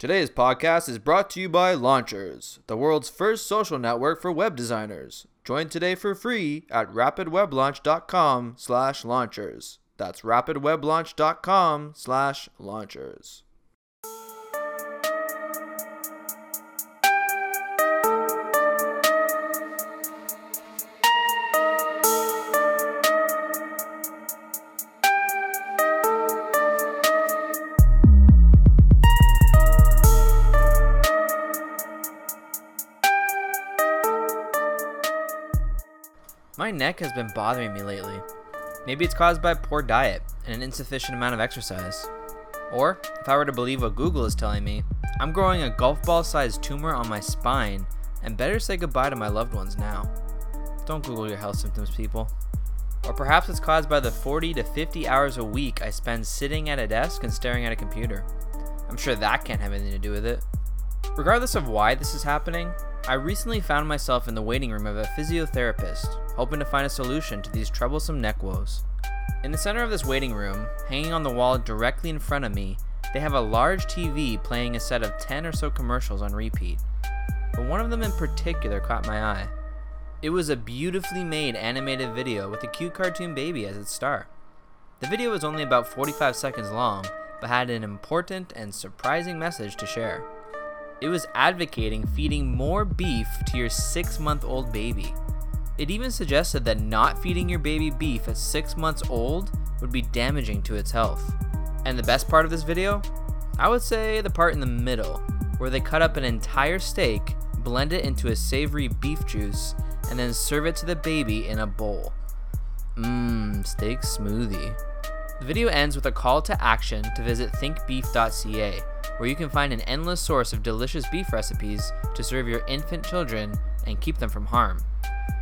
Today's podcast is brought to you by Launchers, the world's first social network for web designers. Join today for free at rapidweblaunch.com/launchers. That's rapidweblaunch.com/launchers. My neck has been bothering me lately. Maybe it's caused by poor diet and an insufficient amount of exercise. Or, if I were to believe what Google is telling me, I'm growing a golf ball sized tumor on my spine and better say goodbye to my loved ones now. Don't Google your health symptoms, people. Or perhaps it's caused by the 40 to 50 hours a week I spend sitting at a desk and staring at a computer. I'm sure that can't have anything to do with it. Regardless of why this is happening, I recently found myself in the waiting room of a physiotherapist, hoping to find a solution to these troublesome neck woes. In the center of this waiting room, hanging on the wall directly in front of me, they have a large TV playing a set of 10 or so commercials on repeat. But one of them in particular caught my eye. It was a beautifully made animated video with a cute cartoon baby as its star. The video was only about 45 seconds long, but had an important and surprising message to share. It was advocating feeding more beef to your six month old baby. It even suggested that not feeding your baby beef at six months old would be damaging to its health. And the best part of this video? I would say the part in the middle, where they cut up an entire steak, blend it into a savory beef juice, and then serve it to the baby in a bowl. Mmm, steak smoothie. The video ends with a call to action to visit thinkbeef.ca, where you can find an endless source of delicious beef recipes to serve your infant children and keep them from harm.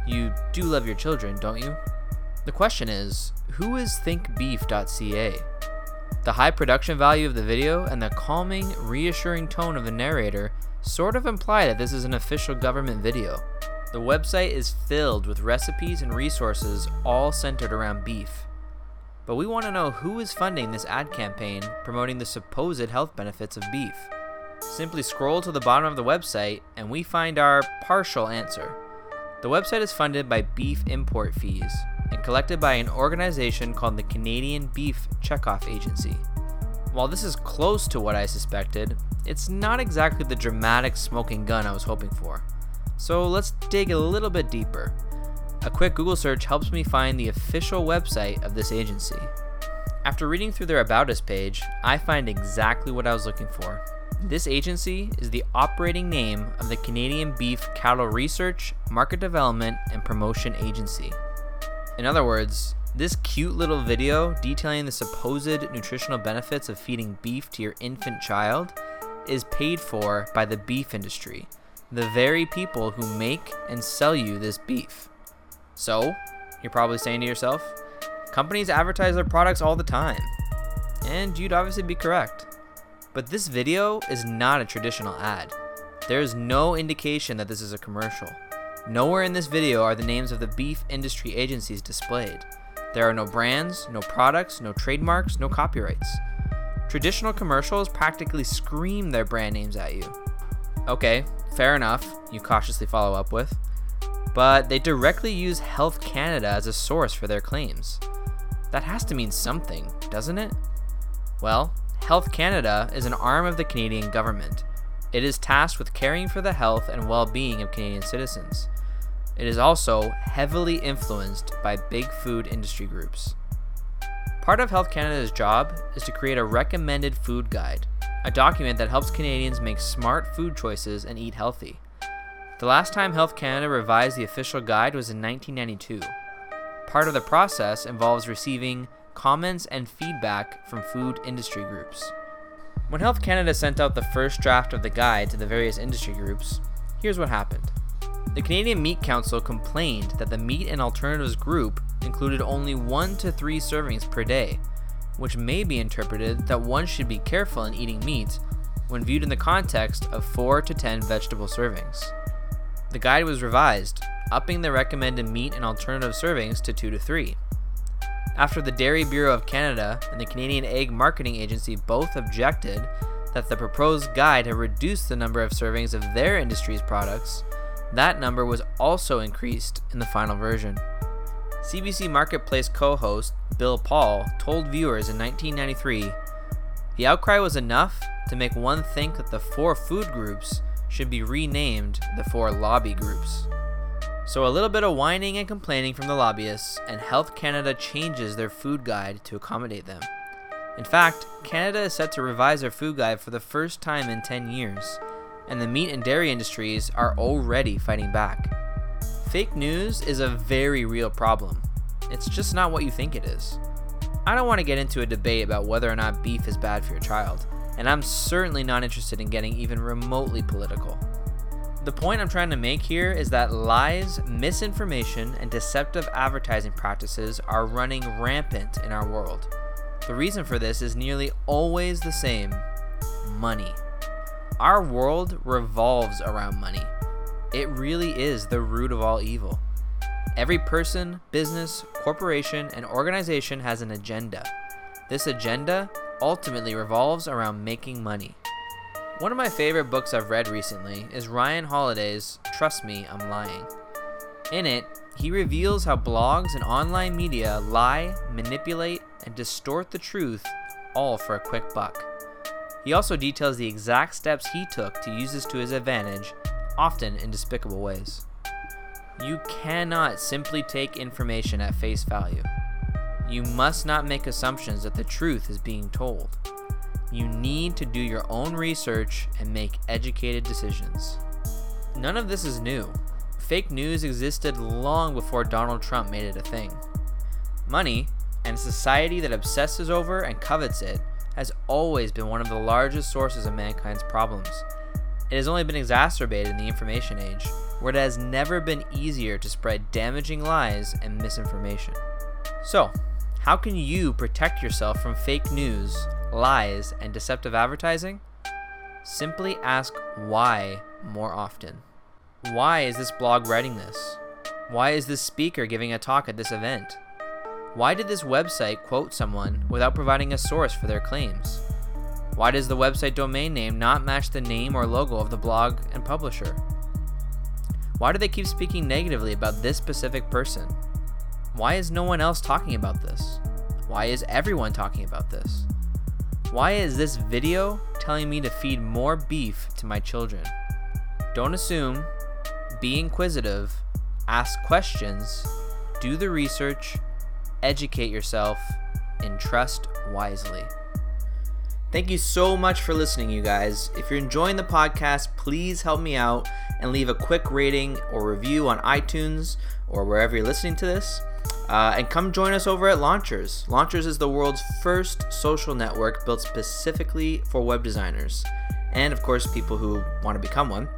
You do love your children, don't you? The question is who is thinkbeef.ca? The high production value of the video and the calming, reassuring tone of the narrator sort of imply that this is an official government video. The website is filled with recipes and resources all centered around beef. But we want to know who is funding this ad campaign promoting the supposed health benefits of beef. Simply scroll to the bottom of the website and we find our partial answer. The website is funded by beef import fees and collected by an organization called the Canadian Beef Checkoff Agency. While this is close to what I suspected, it's not exactly the dramatic smoking gun I was hoping for. So let's dig a little bit deeper. A quick Google search helps me find the official website of this agency. After reading through their About Us page, I find exactly what I was looking for. This agency is the operating name of the Canadian Beef Cattle Research, Market Development, and Promotion Agency. In other words, this cute little video detailing the supposed nutritional benefits of feeding beef to your infant child is paid for by the beef industry, the very people who make and sell you this beef. So, you're probably saying to yourself, companies advertise their products all the time. And you'd obviously be correct. But this video is not a traditional ad. There is no indication that this is a commercial. Nowhere in this video are the names of the beef industry agencies displayed. There are no brands, no products, no trademarks, no copyrights. Traditional commercials practically scream their brand names at you. Okay, fair enough, you cautiously follow up with. But they directly use Health Canada as a source for their claims. That has to mean something, doesn't it? Well, Health Canada is an arm of the Canadian government. It is tasked with caring for the health and well being of Canadian citizens. It is also heavily influenced by big food industry groups. Part of Health Canada's job is to create a recommended food guide, a document that helps Canadians make smart food choices and eat healthy. The last time Health Canada revised the official guide was in 1992. Part of the process involves receiving comments and feedback from food industry groups. When Health Canada sent out the first draft of the guide to the various industry groups, here's what happened. The Canadian Meat Council complained that the Meat and Alternatives group included only 1 to 3 servings per day, which may be interpreted that one should be careful in eating meat when viewed in the context of 4 to 10 vegetable servings. The guide was revised, upping the recommended meat and alternative servings to 2 to 3. After the Dairy Bureau of Canada and the Canadian Egg Marketing Agency both objected that the proposed guide had reduced the number of servings of their industry's products, that number was also increased in the final version. CBC Marketplace co host Bill Paul told viewers in 1993 the outcry was enough to make one think that the four food groups should be renamed the four lobby groups. So, a little bit of whining and complaining from the lobbyists, and Health Canada changes their food guide to accommodate them. In fact, Canada is set to revise their food guide for the first time in 10 years, and the meat and dairy industries are already fighting back. Fake news is a very real problem. It's just not what you think it is. I don't want to get into a debate about whether or not beef is bad for your child, and I'm certainly not interested in getting even remotely political. The point I'm trying to make here is that lies, misinformation, and deceptive advertising practices are running rampant in our world. The reason for this is nearly always the same money. Our world revolves around money. It really is the root of all evil. Every person, business, corporation, and organization has an agenda. This agenda ultimately revolves around making money. One of my favorite books I've read recently is Ryan Holiday's Trust Me, I'm Lying. In it, he reveals how blogs and online media lie, manipulate, and distort the truth, all for a quick buck. He also details the exact steps he took to use this to his advantage, often in despicable ways. You cannot simply take information at face value. You must not make assumptions that the truth is being told. You need to do your own research and make educated decisions. None of this is new. Fake news existed long before Donald Trump made it a thing. Money, and society that obsesses over and covets it, has always been one of the largest sources of mankind's problems. It has only been exacerbated in the information age, where it has never been easier to spread damaging lies and misinformation. So, how can you protect yourself from fake news, lies, and deceptive advertising? Simply ask why more often. Why is this blog writing this? Why is this speaker giving a talk at this event? Why did this website quote someone without providing a source for their claims? Why does the website domain name not match the name or logo of the blog and publisher? Why do they keep speaking negatively about this specific person? Why is no one else talking about this? Why is everyone talking about this? Why is this video telling me to feed more beef to my children? Don't assume, be inquisitive, ask questions, do the research, educate yourself, and trust wisely. Thank you so much for listening, you guys. If you're enjoying the podcast, please help me out and leave a quick rating or review on iTunes or wherever you're listening to this. Uh, and come join us over at Launchers. Launchers is the world's first social network built specifically for web designers, and of course, people who want to become one.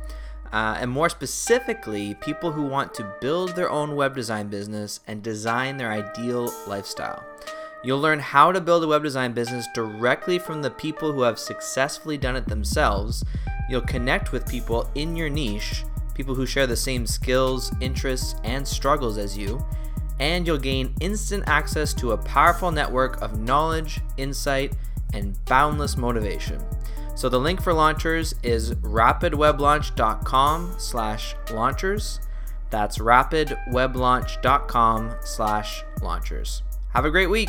Uh, and more specifically, people who want to build their own web design business and design their ideal lifestyle. You'll learn how to build a web design business directly from the people who have successfully done it themselves. You'll connect with people in your niche, people who share the same skills, interests, and struggles as you and you'll gain instant access to a powerful network of knowledge, insight, and boundless motivation. So the link for launchers is rapidweblaunch.com slash launchers. That's rapidweblaunch.com slash launchers. Have a great week.